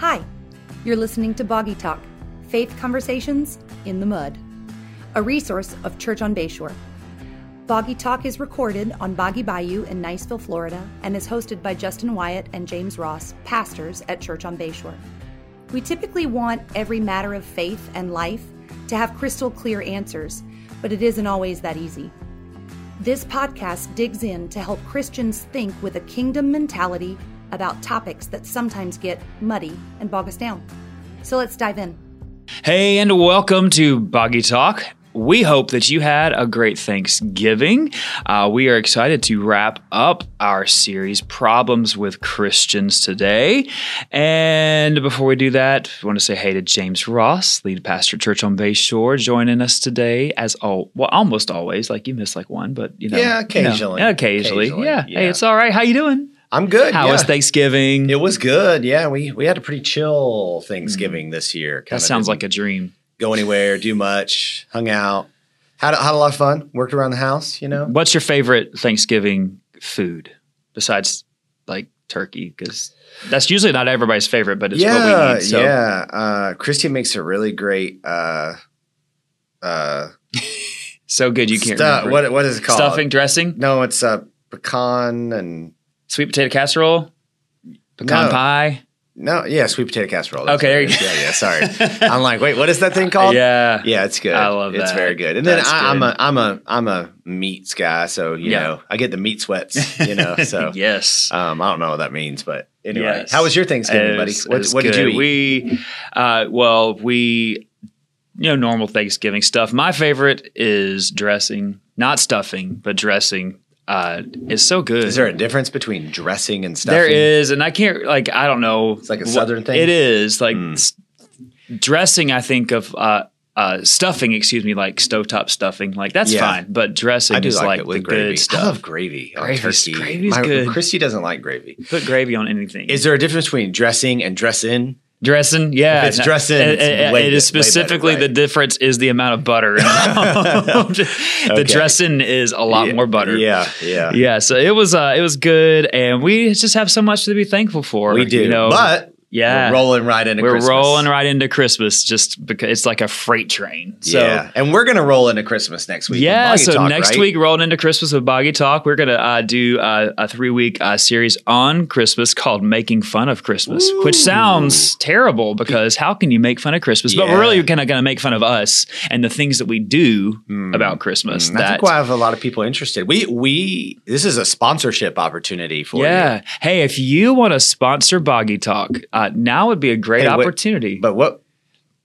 Hi, you're listening to Boggy Talk Faith Conversations in the Mud, a resource of Church on Bayshore. Boggy Talk is recorded on Boggy Bayou in Niceville, Florida, and is hosted by Justin Wyatt and James Ross, pastors at Church on Bayshore. We typically want every matter of faith and life to have crystal clear answers, but it isn't always that easy. This podcast digs in to help Christians think with a kingdom mentality about topics that sometimes get muddy and bog us down. So let's dive in. Hey, and welcome to Boggy Talk. We hope that you had a great Thanksgiving. Uh, we are excited to wrap up our series, Problems with Christians, today. And before we do that, I want to say hey to James Ross, lead pastor Church on Bayshore, joining us today as all well, almost always. Like you miss like one, but you know, Yeah, occasionally. you know, occasionally, Occasionally, yeah. yeah. Hey, it's all right. How you doing? I'm good. How yeah. was Thanksgiving? It was good. Yeah, we we had a pretty chill Thanksgiving this year. that sounds like a dream. go anywhere, do much, hung out, had a, had a lot of fun, worked around the house. You know, What's your favorite Thanksgiving food besides like turkey? Because that's usually not everybody's favorite, but it's what yeah, we eat. So. yeah. Uh, Christian makes a really great uh, uh, So good you can't stuff. What what is it called? Stuffing, dressing, No, it's uh, pecan and sweet potato casserole, pecan No. pie. no, yeah, sweet potato casserole. That's Okay, there you is. Yeah, yeah. Sorry, I'm like, wait, what is that thing called? Yeah. Yeah, it's good. I love It's that. very good. And That's then I, I'm a I'm a I'm a meats guy, so you Yeah. know I get the meat sweats. You know, so yes. um, I don't know what that means, but anyway, Yes. how was your Thanksgiving, It buddy? What, what did you eat? We, uh, well, we, you know, normal Thanksgiving stuff. My favorite is dressing, not stuffing, but dressing. Uh, is so good. is there a difference between dressing and stuffing? There is, and I can't like I don't know. It's like a Southern thing? It is like Mm. s- dressing. I think of uh, uh, stuffing. Excuse me, like stovetop stuffing. Like that's Yeah. fine, but dressing I do is like, like, the gravy. good stuff. I love gravy Gravy's- turkey. gravy's My- good. Christy doesn't like gravy. Put gravy on anything. Is there a difference between dressing and dress in? Dressing? Yeah, If it's dressing, It, it's it- it is way better, specifically the difference is the amount of butter. the Okay. dressing is a lot Yeah, more butter. Yeah, yeah. Yeah, so it was uh, it was good, and we just have so much to be thankful for. We do, you know, but yeah, we're rolling right into we're Christmas. rolling right into Christmas just because it's like a freight train. So yeah, and we're gonna roll into Christmas next week. with yeah, so Talk, next right? week rolling into Christmas with Boggy Talk, we're gonna uh, do uh, a three week uh, series on Christmas called "Making Fun of Christmas," which sounds terrible because how can you make fun of Christmas? But we're really kind of gonna make fun of us and the things that we do about Christmas. Mm, I think we'll have a lot of people interested. We we this is a sponsorship opportunity for yeah. you. Hey, if you want to sponsor Boggy Talk, uh, now would be a great Hey, what- opportunity. But what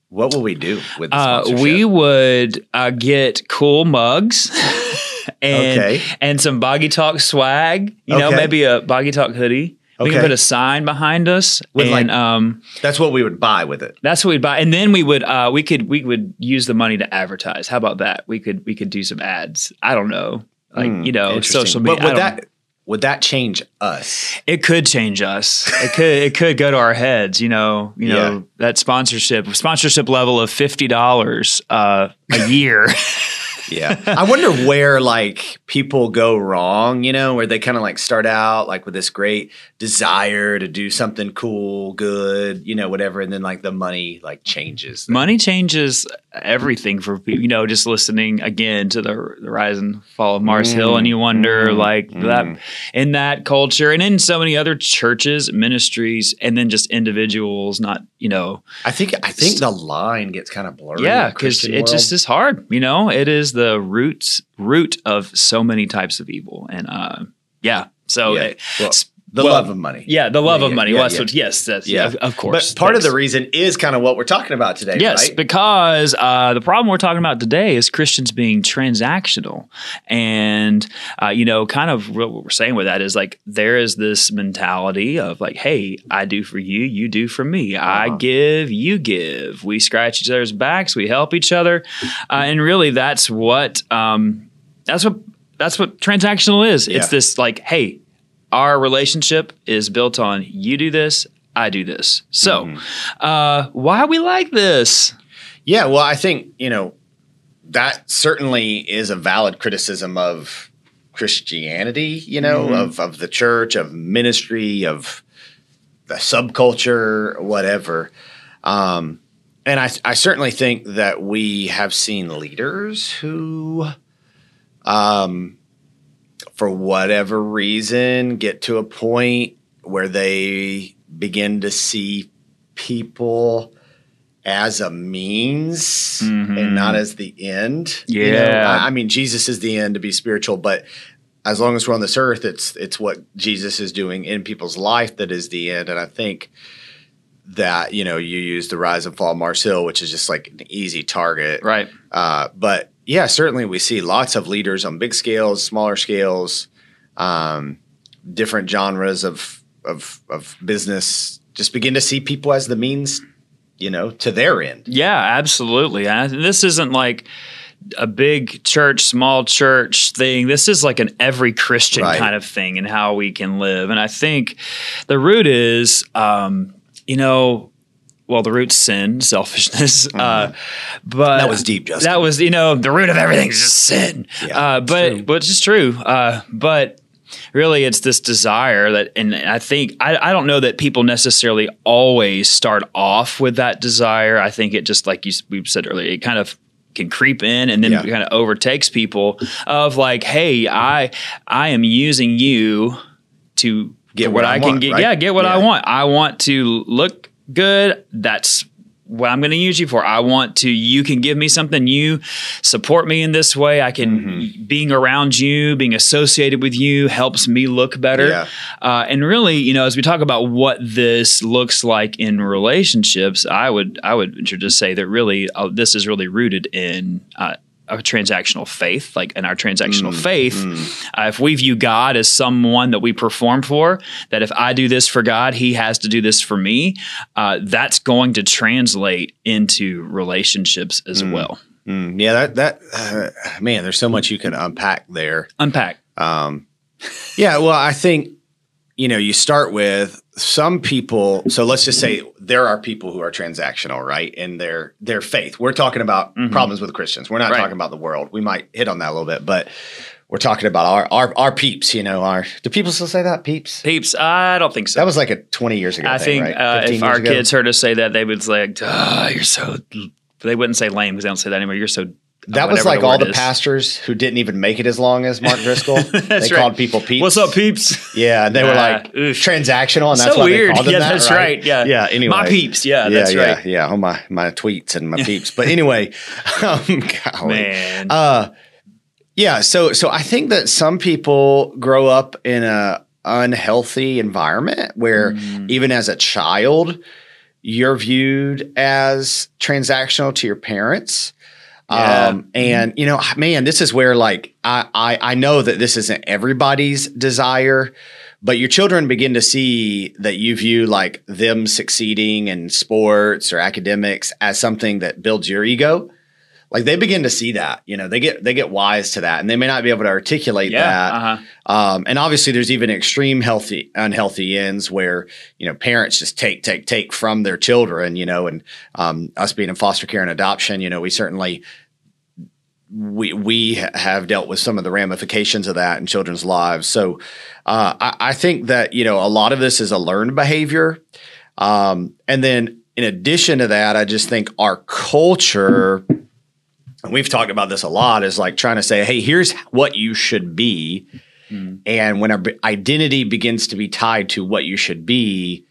what will we do with Uh, we would uh, get cool mugs and Okay. and some Boggy Talk swag. You know, Okay. maybe a Boggy Talk hoodie. We can put a sign behind us, With, and like- um, That's what we would buy with it. that's what we'd buy. And then we would uh, we could we would use the money to advertise. How about that? We could we could do some ads. I don't know, like Hmm, you know, social media. But would that would that change us? it could change us. It could it could go to our heads. You know, you know Yeah. that sponsorship sponsorship level of fifty dollars uh, a year. Yeah. I wonder where like people go wrong, you know, where they kind of like start out like with this great desire to do something cool, good, you know, whatever, and then like the money like changes. Money changes everything for people. You know, just listening again to the, the rise and fall of Mars Hill, and you wonder, mm, like mm. that in that culture, and in so many other churches, ministries, and then just individuals. Not you know, I think I think the line gets kind of blurry. yeah, because it just is hard. You know, it is the root root of so many types of evil, and uh, yeah. So Yeah. Well, the well, love of money. yeah, the love Yeah, of money. yeah, well, yeah. what- yes, that's Yeah. of, of course. But part of the reason is kind of what we're talking about today. Yes, right? because uh, the problem we're talking about today is Christians being transactional, and uh, you know, kind of what we're saying with that is like there is this mentality of like, hey, I do for you, you do for me. I Uh-huh. give, you give. We scratch each other's backs, we help each other, uh, and really, that's what um, that's what that's what transactional is. It's this like, hey, our relationship is built on you do this, I do this. So, Mm-hmm. uh, why we like this? Yeah, well, I think, you know, that certainly is a valid criticism of Christianity, you know, Mm-hmm. of of the church, of ministry, of the subculture, whatever. Um, and I, I certainly think that we have seen leaders who, um, for whatever reason, get to a point where they begin to see people as a means Mhm. and not as the end. You know, Yeah. I, I mean, Jesus is the end to be spiritual, but as long as we're on this earth, it's it's what Jesus is doing in people's life that is the end. And I think that you know you use the rise and fall of Mars Hill, which is just like an easy target, Right. uh, but yeah, certainly we see lots of leaders on big scales, smaller scales, um, different genres of, of of business. Just begin to see people as the means, you know, to their end. Yeah, absolutely. And this isn't like a big church, small church thing. This is like an every Christian Right. kind of thing and how we can live. And I think the root is, um, you know, well, the root's sin, selfishness. Uh, but Mm-hmm. That was deep, Justin. That was, you know, the root of everything is just sin. Yeah, uh, but, true. which is true. Uh, but really it's this desire that and i think I, I don't know that people necessarily always start off with that desire i think it just like you we said earlier it kind of can creep in and then Yeah. kind of overtakes people of like hey i i am using you to Get for what I can want, get right? yeah get what i want i want to look good that's what I'm going to use you for. I want to, you can give me something. You support me in this way. I can, Mm-hmm. being around you, being associated with you helps me look better. Yeah. Uh, and really, you know, as we talk about what this looks like in relationships, I would, I would venture to say that really, uh, this is really rooted in, uh, a transactional faith, like in our transactional Mm, faith, uh, if we view God as someone that we perform for, that if I do this for God, He has to do this for me, uh, that's going to translate into relationships as well. Mm, yeah, that that uh, man, there's so much you can unpack there. Unpack. Um, yeah, well, I think you know you start with some people. So let's just say there are people who are transactional, right? In their their faith. We're talking about problems with Christians. We're not Right. talking about the world. We might hit on that a little bit, but we're talking about our our, our peeps. You know, our do people still say that peeps? Peeps, I don't think so. That was like a 20 years ago. I thing, think right? uh, if our ago? kids heard us say that, they would say, "Ah, "You're so." They wouldn't say lame because they don't say that anymore. You're so. That was like all the is. pastors who didn't even make it as long as Mark Driscoll. they right. called people peeps. What's up, peeps? Yeah, and they were like oof. transactional, and that's so why weird. they called them yeah, that, that's right. Yeah, yeah. Anyway, my peeps. Yeah, yeah, that's yeah, right. yeah. Oh my, my tweets and my peeps. But anyway, um, golly. Man, Uh, yeah. So, so I think that some people grow up in a unhealthy environment where Mm. even as a child, you're viewed as transactional to your parents. Yeah. Um, and you know, man, this is where like I, I I know that this isn't everybody's desire, but your children begin to see that you view like them succeeding in sports or academics as something that builds your ego. Like they begin to see that, you know, they get they get wise to that, and they may not be able to articulate yeah. that. Uh-huh. Um, and obviously, there's even extreme healthy, unhealthy ends where you know parents just take, take, take from their children. You know, and um, us being in foster care and adoption, you know, we certainly we we have dealt with some of the ramifications of that in children's lives. So uh, I, I think that you know a lot of this is a learned behavior, um, and then in addition to that, I just think our culture and we've talked about this a lot is like trying to say hey here's what you should be. Mm-hmm. And when our b- identity begins to be tied to what you should be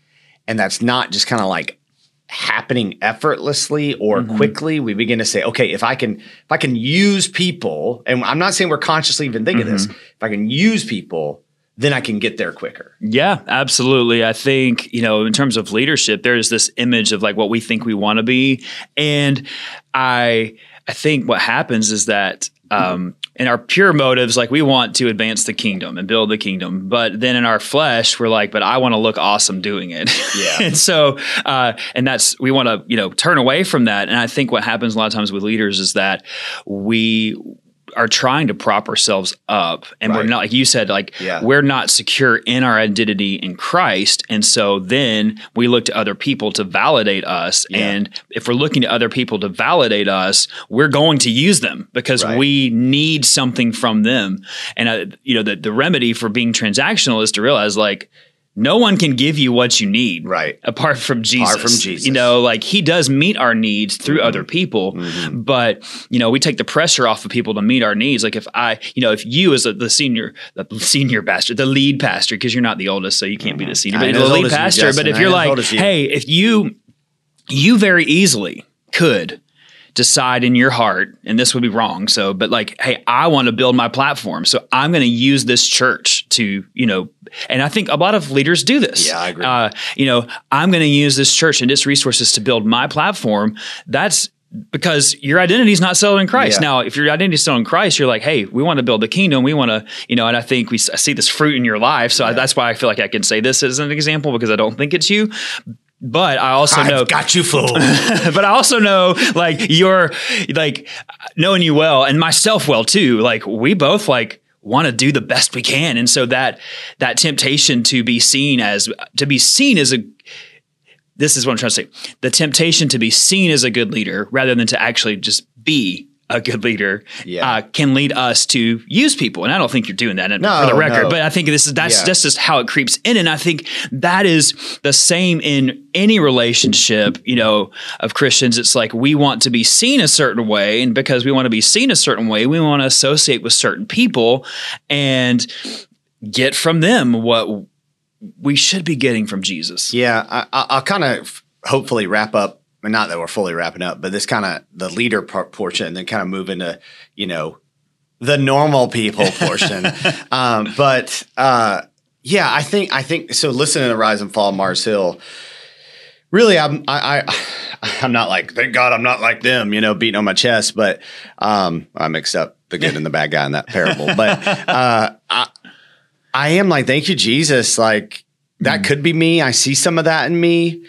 and that's not just kind of like happening effortlessly or mm-hmm. quickly we begin to say okay if i can if i can use people and i'm not saying we're consciously even thinking this mm-hmm. if i can use people then i can get there quicker. Yeah, absolutely. I think, you know, in terms of leadership, there's this image of like what we think we want to be. And I I think what happens is that um in our pure motives, like we want to advance the kingdom and build the kingdom. But then in our flesh, we're like, but I want to look awesome doing it. Yeah. and so uh and that's we want to, you know, turn away from that. And I think what happens a lot of times with leaders is that we are trying to prop ourselves up and we're not like you said like Yeah. we're not secure in our identity in Christ and so then we look to other people to validate us Yeah. and if we're looking to other people to validate us we're going to use them because Right. we need something from them and uh, you know the the remedy for being transactional is to realize like no one can give you what you need Right. apart from jesus apart from Jesus. you know like he does meet our needs through Mm-hmm. other people but you know we take the pressure off of people to meet our needs like if i you know if you as a, the senior the senior pastor the lead pastor because you're not the oldest so you can't be the senior Mm-hmm. But the lead pastor Justin. but if I you're ain't as old like you. hey if you you very easily could decide in your heart and this would be wrong so but like hey i want to build my platform so i'm going to use this church to you know and i think a lot of leaders do this Yeah, I agree. uh, you know i'm going to use this church and its resources to build my platform that's because your identity is not settled in Christ. Yeah. Now, if your identity is settled in Christ, you're like, hey, we want to build the kingdom. We want to, you know, and I think we I see this fruit in your life. So I, that's why I feel like I can say this as an example because I don't think it's you. But I also know I've got you fooled. but I also know like you're like knowing you well and myself well too. Like we both like want to do the best we can. And so that that temptation to be seen as to be seen as a this is what I'm trying to say. The temptation to be seen as a good leader rather than to actually just be a good leader Yeah. uh, can lead us to use people. And I don't think you're doing that No, for the record, no. but I think this is that's Yeah. that's just how it creeps in. And I think that is the same in any relationship, you know, of Christians. It's like we want to be seen a certain way, and because we want to be seen a certain way, we want to associate with certain people and get from them what we should be getting from Jesus. Yeah, I- I'll kind of hopefully wrap up. And Not that we're fully wrapping up, but this kind of the leader part portion, and then kind of move into you know the normal people portion. um, but uh, yeah, I think I think so. Listening to Rise and Fall, Mars Hill. Really, I'm I, I I'm not like thank God I'm not like them, you know, beating on my chest. But um, I mixed up the good and the bad guy in that parable. But uh, I I am like thank you Jesus, like that could be me. I see some of that in me.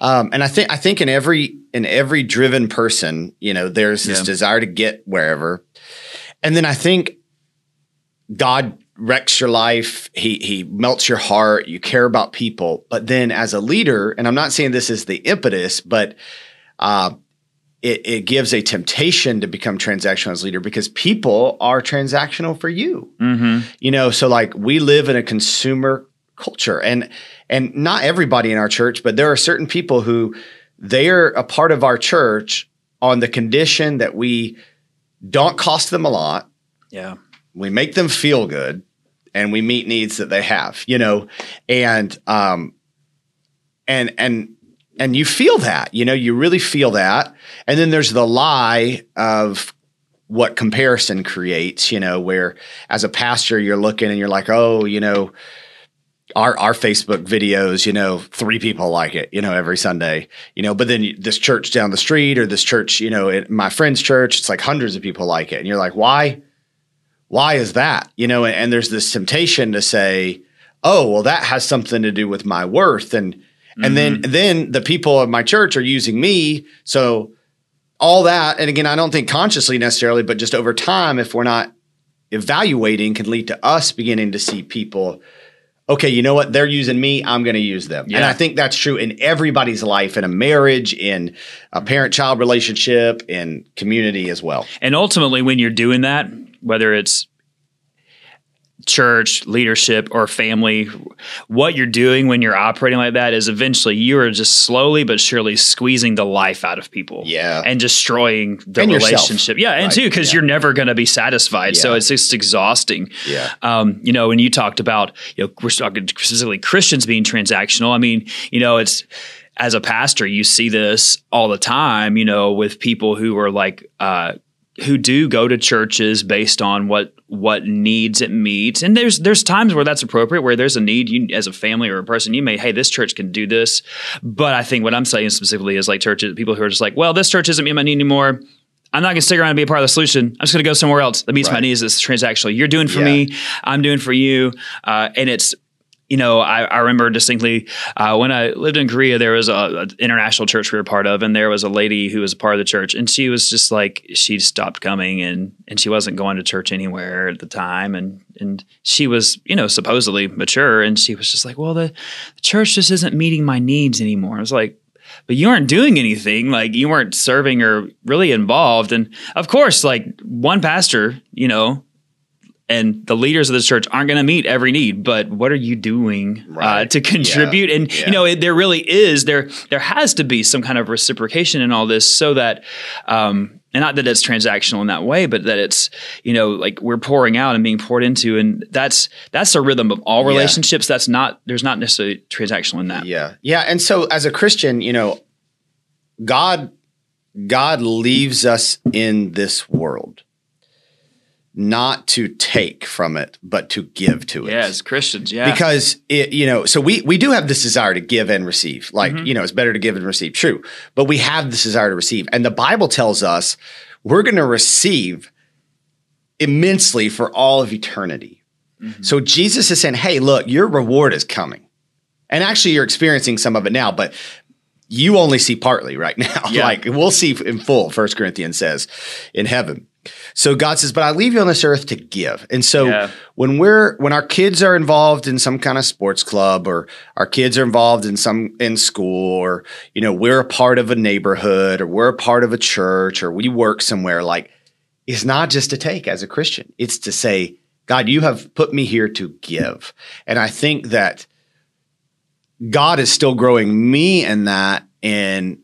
Um, and I think I think in every in every driven person, you know, there's this Yeah. desire to get wherever. And then I think God wrecks your life. He he melts your heart. You care about people. But then as a leader, and I'm not saying this is the impetus, but uh, it, it gives a temptation to become transactional as leader because people are transactional for you. Mm-hmm. You know, so like we live in a consumer culture. And and not everybody in our church, but there are certain people who they're a part of our church on the condition that we don't cost them a lot, Yeah. we make them feel good, and we meet needs that they have, you know, and um and and and you feel that, you know, you really feel that. And then there's the lie of what comparison creates, you know, where as a pastor you're looking and you're like, oh, you know, our our Facebook videos, you know, three people like it, you know, every Sunday, you know, but then this church down the street or this church, you know, at my friend's church, it's like hundreds of people like it, and you're like, why? Why is that? You know, and, and there's this temptation to say, oh, well, that has something to do with my worth, and and then mm-hmm. then the people of my church are using me, so all that, and again, I don't think consciously necessarily, but just over time, if we're not evaluating, can lead to us beginning to see people okay, you know what? They're using me. I'm going to use them. And I think that's true in everybody's life, in a marriage, in a parent child relationship, in community as well. And ultimately, when you're doing that, whether it's church, leadership, or family, what you're doing when you're operating like that is eventually you are just slowly but surely squeezing the life out of people. Yeah. And destroying the And yourself. relationship. Yeah. And Right. too, because Yeah. you're never going to be satisfied. So it's just exhausting. Yeah. Um, you know, when you talked about, you know, we're talking specifically Christians being transactional. I mean, you know, it's as a pastor, you see this all the time, you know, with people who are like, uh, who do go to churches based on what what needs it meets. And there's there's times where that's appropriate where there's a need you as a family or a person you may hey this church can do this. But i think what i'm saying specifically is like churches people who are just like well this church isn't meeting my need anymore. I'm not going to stick around and be a part of the solution. I'm just going to go somewhere else that meets my needs. It's transactional. You're doing for Yeah. me i'm doing for you. Uh, and it's you know, I, I remember distinctly uh, when I lived in Korea, there was a, a international church we were part of, and there was a lady who was a part of the church, and she was just like she stopped coming, and and she wasn't going to church anywhere at the time, and and she was you know supposedly mature, and she was just like, well, the, the church just isn't meeting my needs anymore. I was like. But you weren't doing anything, like you weren't serving or really involved. And of course, like one pastor, you know, and the leaders of the church aren't going to meet every need but what are you doing uh, to contribute and Yeah. you know it, there really is there there has to be some kind of reciprocation in all this so that um and not that it's transactional in that way but that it's you know like we're pouring out and being poured into and that's that's a rhythm of all Yeah. relationships that's not there's not necessarily transactional in that Yeah. Yeah. And so as a Christian, you know, God God leaves us in this world not to take from it, but to give to it. yeah as christians yeah Because it, you know, so we we do have this desire to give and receive. Like, Mm-hmm. you know, it's better to give and receive. True. But we have this desire to receive. And the Bible tells us we're going to receive immensely for all of eternity. Mm-hmm. So Jesus is saying, "Hey, look, your reward is coming." And actually you're experiencing some of it now, but you only see partly right now. Yeah. like we'll see in full, First Corinthians says, in heaven. So God says, but I leave you on this earth to give. And so Yeah. when we're when our kids are involved in some kind of sports club or our kids are involved in some in school or you know, we're a part of a neighborhood or we're a part of a church or we work somewhere, like it's not just to take as a Christian. It's to say, God, you have put me here to give. And I think that God is still growing me in that in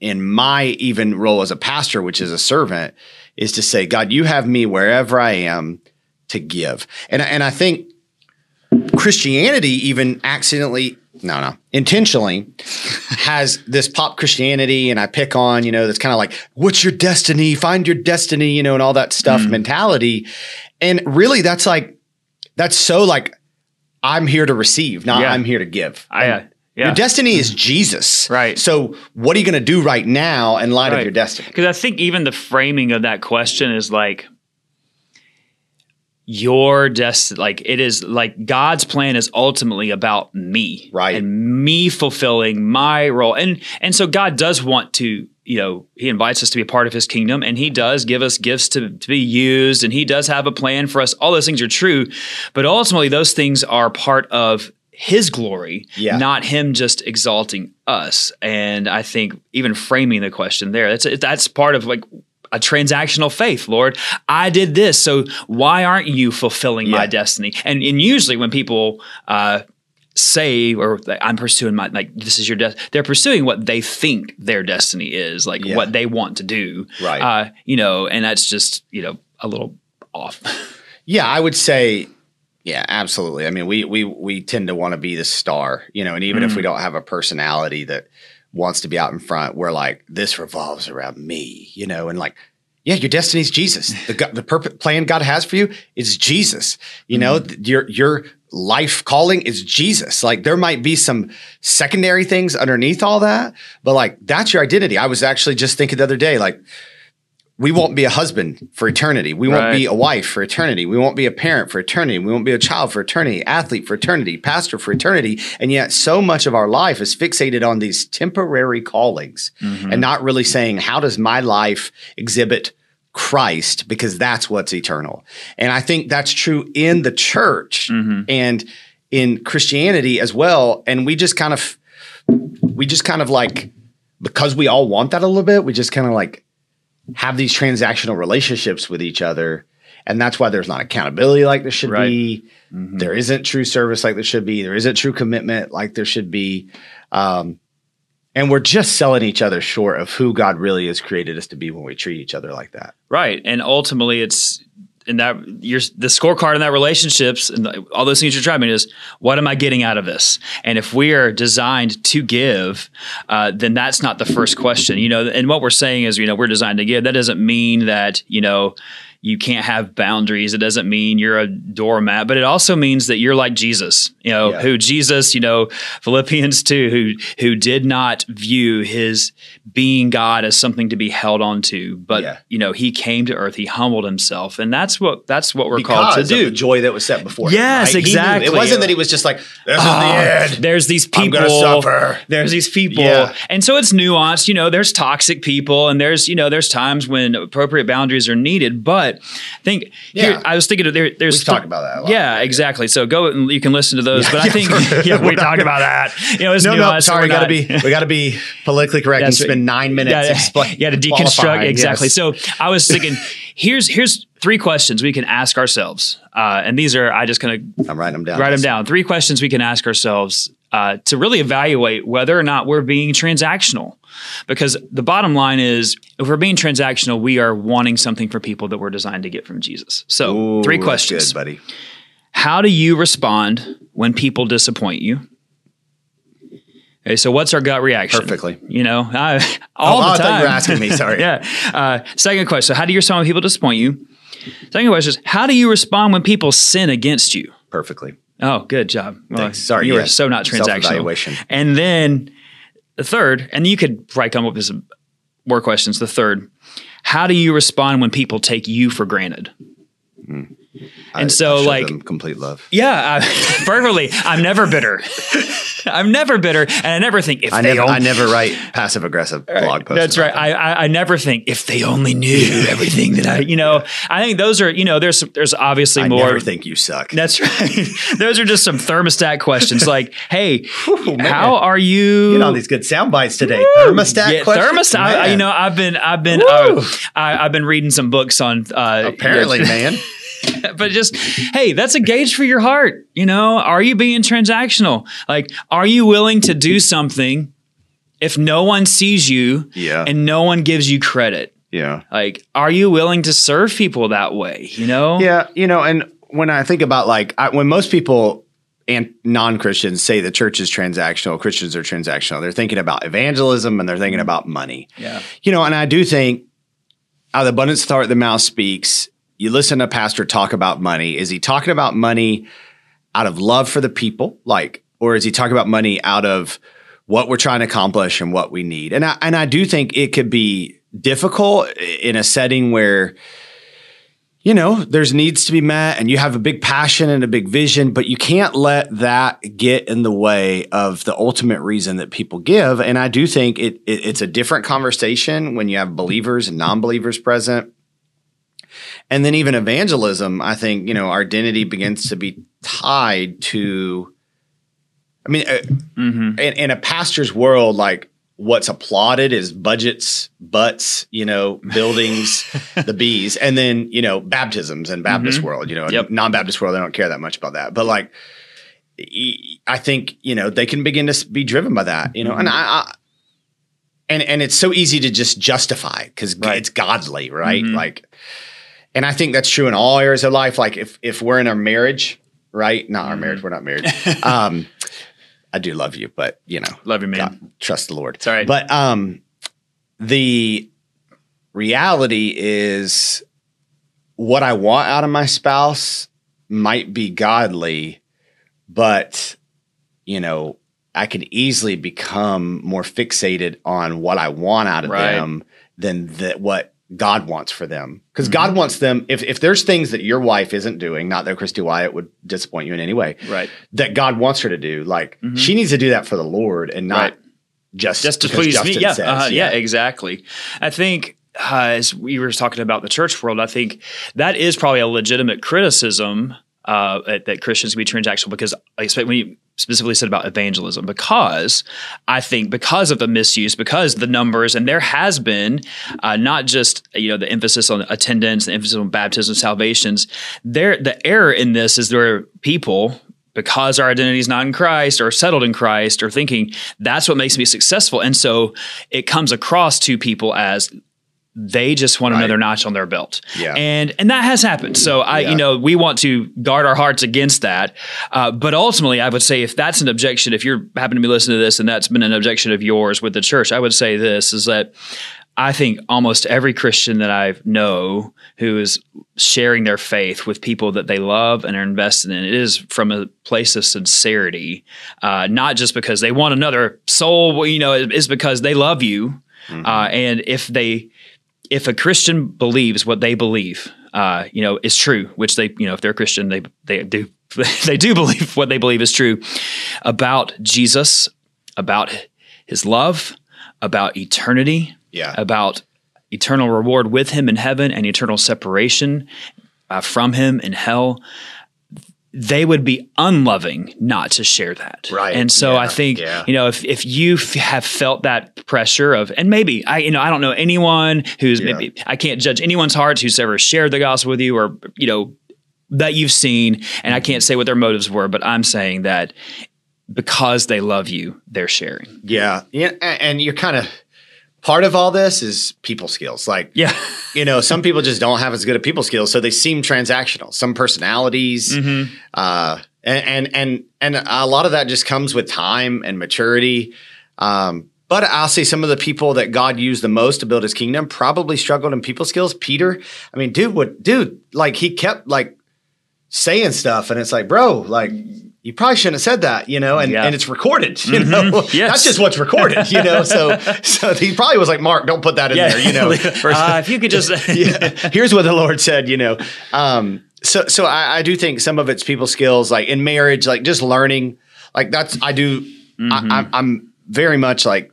in my even role as a pastor, which is a servant, is to say, God, you have me wherever I am to give. And and I think Christianity even accidentally no no intentionally has this pop Christianity and I pick on you know that's kind of like what's your destiny find your destiny you know and all that stuff mentality and really that's like that's so like I'm here to receive not Yeah. I'm here to give I, uh, yeah your destiny is Jesus Right. so what are you going to do right now in light of your destiny Because I think even the framing of that question is like your destiny. Like it is like God's plan is ultimately about me, Right. And me fulfilling my role, and and so God does want to. You know, he invites us to be a part of his kingdom and he does give us gifts to, to be used and he does have a plan for us. All those things are true. But ultimately, those things are part of his glory, Yeah. not him just exalting us. And I think even framing the question there, that's that's part of like a transactional faith, Lord. I did this, so why aren't you fulfilling my destiny? And and usually when people uh, say or I'm pursuing my like this is your destiny, they're pursuing what they think their destiny is, like Yeah. what they want to do, Right. Uh, you know, and that's just you know a little off. Yeah, I would say, yeah, absolutely. I mean, we we we tend to want to be the star, you know, and even if we mm. don't have a personality that wants to be out in front, we're like, this revolves around me, you know, and like, yeah, your destiny's Jesus. The the perfect plan God has for you is Jesus. You know, mm. th- your your life calling is Jesus. Like there might be some secondary things underneath all that, but like that's your identity. I was actually just thinking the other day, like we won't be a husband for eternity. We won't Right. be a wife for eternity. We won't be a parent for eternity. We won't be a child for eternity, athlete for eternity, pastor for eternity. And yet, so much of our life is fixated on these temporary callings mm-hmm. and not really saying, how does my life exhibit Christ? Because that's what's eternal. And I think that's true in the church mm-hmm. and in Christianity as well. And we just kind of, we just kind of like, because we all want that a little bit, we just kind of like, have these transactional relationships with each other. And that's why there's not accountability like there should Right. be. There isn't true service like there should be. There isn't true commitment like there should be. Um, and we're just selling each other short of who God really has created us to be when we treat each other like that. Right. And ultimately it's in that your the scorecard in that relationships and all those things you're driving is what am I getting out of this? And if we are designed to give, uh, then that's not the first question. You know, and what we're saying is, you know, we're designed to give. That doesn't mean that, you know, you can't have boundaries. It doesn't mean you're a doormat, but it also means that you're like Jesus, you know, Yeah. who Jesus, you know, Philippians 2, who who did not view his being God as something to be held on to, but Yeah. you know, he came to earth, he humbled himself, and that's what that's what we're called to of do. the joy that was set before. him, Yes, right? Exactly. it wasn't that he was just like, this is the Ah, end. There's these people. There's these people, Yeah. and so it's nuanced. You know, there's toxic people, and there's you know there's times when appropriate boundaries are needed. But I think here, Yeah. I was thinking of there, there's We've talked about that lot. Yeah, exactly. So go and you can listen to those. Yeah, but I think yeah, we talked about that. You know, it's No, no, sorry. we're got to be, we got to be politically correct and spend nine minutes Yeah, explaining. yeah, to deconstruct exactly. So I was thinking, here's here's three questions we can ask ourselves uh, and these are I just kind of I'm writing them down. write them down. Three questions we can ask ourselves uh, to really evaluate whether or not we're being transactional. Because the bottom line is, if we're being transactional, we are wanting something for people that we're designed to get from Jesus. So, Ooh, three questions. good, buddy. How do you respond when people disappoint you? Okay, so what's our gut reaction? Perfectly. You know, I, all Oh, the time. you were asking me, sorry. yeah. Uh, second question. So, how do you respond when people disappoint you? Second question is, how do you respond when people sin against you? Perfectly. Oh, good job. Well, Sorry, you yeah. were so not transactional. And then the third, and you could probably come up with some more questions. The third, how do you respond when people take you for granted? I- And so, I showed like- complete love. Yeah, I, perfectly. I'm never bitter. I'm never bitter, and I never think if I they never, only. I never write passive aggressive blog posts. That's right. I, I I never think if they only knew everything that I, you know. I think those are, you know, there's there's obviously. I more. never think you suck. That's right. Those are just some thermostat questions like, hey, man. how are you? Get all these good sound bites today. Thermostat yeah, questions? thermostat. I, you know, I've been, I've been, Woo. uh, I, I've been reading some books on. Uh, Apparently, man. but just hey that's a gauge for your heart you know are you being transactional like are you willing to do something if no one sees you Yeah. and no one gives you credit Yeah. like are you willing to serve people that way you know Yeah, you know, and when I think about like I, when most people and non-Christians say the church is transactional, Christians are transactional. They're thinking about evangelism and they're thinking mm-hmm. about money. yeah You know, and I do think out of the abundance of the heart the mouth speaks. You listen to a pastor talk about money. Is he talking about money out of love for the people, like, or is he talking about money out of what we're trying to accomplish and what we need? And I and I do think it could be difficult in a setting where you know there's needs to be met and you have a big passion and a big vision but you can't let that get in the way of the ultimate reason that people give and i do think it, it it's a different conversation when you have believers and non-believers present and then even evangelism i think you know our identity begins to be tied to i mean uh, mm-hmm. in, in a pastor's world, like what's applauded is budgets, butts, you know, buildings, the bees, and then you know baptisms and Baptist world. You know, Mm-hmm. Yep. non-Baptist world, they don't care that much about that. But like, i think you know they can begin to be driven by that. You know, and Mm-hmm. I. I and, and it's so easy to just justify because Right. it's godly, right? Mhm. Like, and I think that's true in all areas of life. Like if if we're in our marriage, right? Not our Mm-hmm. marriage, we're not married. um, I do love you, but you know, love you man God, trust the Lord. Sorry, right. But um, the reality is what I want out of my spouse might be godly, but you know, I can easily become more fixated on what I want out of Right. them than that what God wants for them. Because Mm-hmm. God wants them, if, if there's things that your wife isn't doing, not that Christy Wyatt would disappoint you in any way, right that God wants her to do. Like Mhm. she needs to do that for the Lord and not Right. just just to please me yeah, says. uh, yeah exactly i think uh, as we were talking about the church world i think that is probably a legitimate criticism uh, that, Christians can be transactional because, like, when you specifically said about evangelism, because I think because of the misuse, because the numbers, and there has been uh, not just you know the emphasis on attendance, the emphasis on baptism, salvations. There, the error in this is there are people because our identity is not in Christ or settled in Christ or thinking that's what makes me successful, and so it comes across to people as they just want Right. another notch on their belt. Yeah. And and that has happened. So I, Yeah. you know, we want to guard our hearts against that. Uh, but ultimately, I would say if that's an objection, if you're happen to be listening to this and that's been an objection of yours with the church, I would say this is that I think almost every Christian that I know who is sharing their faith with people that they love and are invested in, it is from a place of sincerity, uh, not just because they want another soul. You know, it's because they love you, uh, and if they if a Christian believes what they believe, uh, you know, is true, which they, you know, if they're a Christian, they they do they do believe what they believe is true about Jesus, about His love, about eternity, Yeah. about eternal reward with Him in heaven and eternal separation uh, from Him in hell. They would be unloving not to share that, Right. And so Yeah. I think Yeah. you know if if you f- have felt that pressure of, and maybe I you know I don't know anyone who's Yeah. maybe I can't judge anyone's hearts who's ever shared the gospel with you or you know that you've seen, and I mm-hmm. can't say what their motives were, but I'm saying that because they love you, they're sharing. Yeah, yeah, and you're kind of part of all this is people skills. Like, Yeah. You know, some people just don't have as good at people skills, so they seem transactional. Some personalities, Mm-hmm. uh, and, and and and a lot of that just comes with time and maturity. Um, but I'll say some of the people that God used the most to build His kingdom probably struggled in people skills. Peter, I mean, dude, what, dude, like he kept like saying stuff, and it's like, bro, like. You probably shouldn't have said that, you know, and, Yeah. and it's recorded, you know. Yes. That's just what's recorded, you know. So so he probably was like, Mark, don't put that in there, you know. Uh, if you could just yeah. Here's what the Lord said, you know. Um, so so I, I do think some of it's people skills, like in marriage, like just learning. Like that's I do. I, I'm, I'm very much like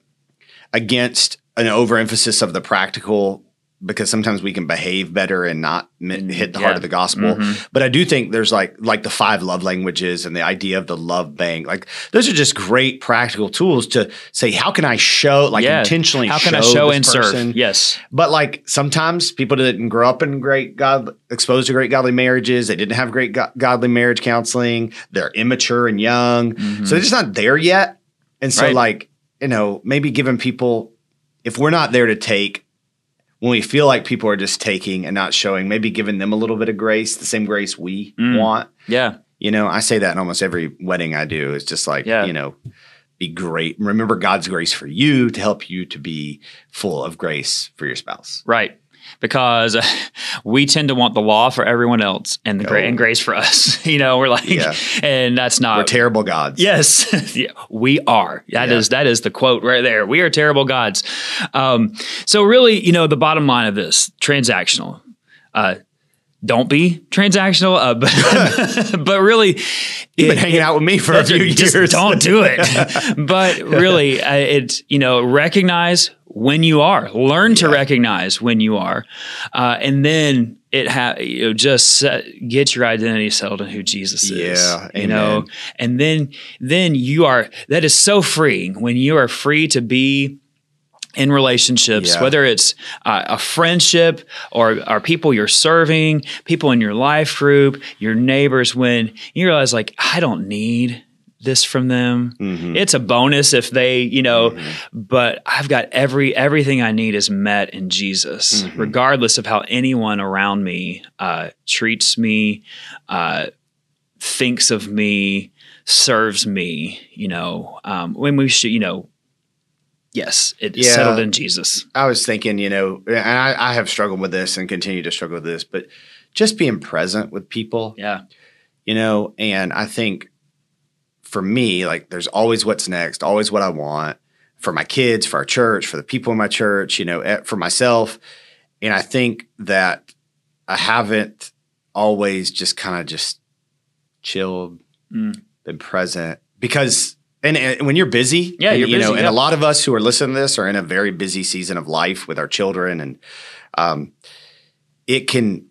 against an overemphasis of the practical because sometimes we can behave better and not hit the heart of the gospel. But I do think there's like like the five love languages and the idea of the love bank. Like those are just great practical tools to say how can I show like yeah. intentionally How can I show and person? serve? Yes. But like sometimes people didn't grow up in great God, exposed to great godly marriages. They didn't have great go- godly marriage counseling. They're immature and young, so they're just not there yet. And so, Mm-hmm. Right. like you know, maybe giving people, if we're not there to take, when we feel like people are just taking and not showing, maybe giving them a little bit of grace, the same grace we Mm. want. Yeah. You know, I say that in almost every wedding I do. It's just like, Yeah. you know, be great. Remember God's grace for you to help you to be full of grace for your spouse. Right. Because we tend to want the law for everyone else and the gra- Oh. and grace for us. you know, we're like, Yeah. and that's not We're terrible gods. Yes, Yeah, we are. That is Yeah. that is the quote right there. We are terrible gods. Um, so really, you know, the bottom line of this transactional. Uh, don't be transactional, uh, but but really, You've been it- hanging out with me for a few just years. Don't do it. but really, uh, it's you know recognize when you are. Learn to recognize when you are, uh, and then it ha- you know just set, get your identity settled in who Jesus is. Yeah, you know, and then then you are. That is so freeing when you are free to be in relationships, Yeah. whether it's uh, a friendship or, or people you're serving, people in your life group, your neighbors, when you realize, like, I don't need this from them. Mm-hmm. It's a bonus if they, you know, but I've got every everything I need is met in Jesus, Mm-hmm. regardless of how anyone around me uh, treats me, uh, thinks of me, serves me. You know, um, when we should, you know, yes, it Yeah. settled in Jesus. I was thinking, you know, and I, I have struggled with this and continue to struggle with this, but just being present with people, Yeah, you know, and I think for me, like there's always what's next, always what I want for my kids, for our church, for the people in my church, you know, eh, for myself. And I think that I haven't always just kind of just chilled, Mm. been present because and, and when you're busy, Yeah, and, you're you know, busy, and a lot of us who are listening to this are in a very busy season of life with our children, and um, it can.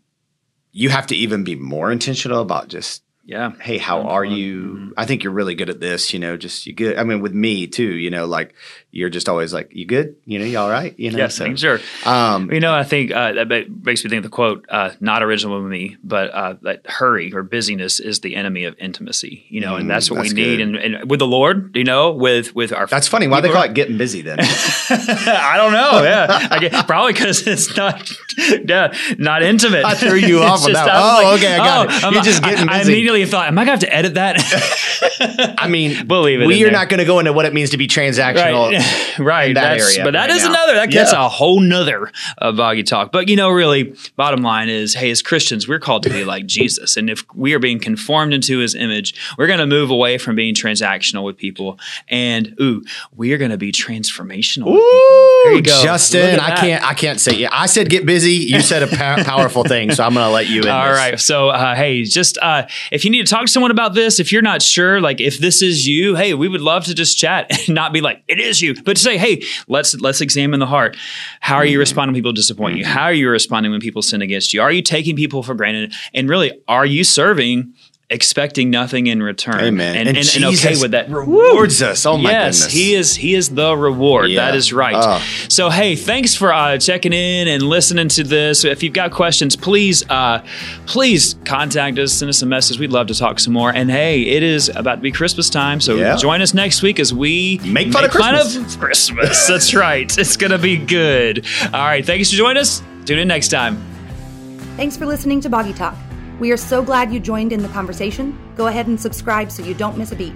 You have to even be more intentional about just yeah, hey, how are you? Mm-hmm. I think you're really good at this. You know, just you good. I mean, with me too. You know, like you're just always like, you good? You know, you all right? You know, yes, so, sure. um, You know, I think uh, that makes me think of the quote, uh, not original with me, but uh, that hurry or busyness is the enemy of intimacy. You know, and Mm, that's what that's we need. And, and with the Lord, you know, with with our that's funny. Why they call it getting busy then? I don't know. Yeah, I guess, probably because it's not, yeah, not intimate. I threw you off just- that. Oh, okay, I got it. You're not- just getting busy. Immediately thought, am I gonna have to edit that? I mean, We'll leave it We are there. not going to go into what it means to be transactional. right, right. in that That's- area but that right is now. another. That gets Yeah. a whole nother uh, boggy talk. But you know, really, bottom line is, hey, as Christians, we're called to be like Jesus, and if we are being conformed into His image, we're going to move away from being transactional with people, and ooh, we are going to be transformational. with people. There you go, Justin. I that. can't. I can't say. Yeah, I said get busy. You said a pow- powerful thing, so I'm going to let you in. All this. right. So, uh, hey, just uh, if you need to talk to someone about this, if you're not sure, like if this is you, hey, we would love to just chat and not be like it is you, but to say, hey, let's let's examine the heart. How are you mm-hmm. responding when people disappoint you? Mm-hmm. How are you responding when people sin against you? Are you taking people for granted? And really, are you serving? Expecting nothing in return. Amen. And, And and, and okay Jesus with that. rewards us. Oh, my yes, goodness. he is. He is the reward. Yeah. That is right. Oh. So hey, thanks for uh, checking in and listening to this. If you've got questions, please, uh, please contact us. Send us a message. We'd love to talk some more. And hey, it is about to be Christmas time, so Yeah. join us next week as we Make fun of Christmas. of Christmas. That's right. It's gonna be good. All right. Thanks for joining us. Tune in next time. Thanks for listening to Boggy Talk. We are so glad you joined in the conversation. Go ahead and subscribe so you don't miss a beat.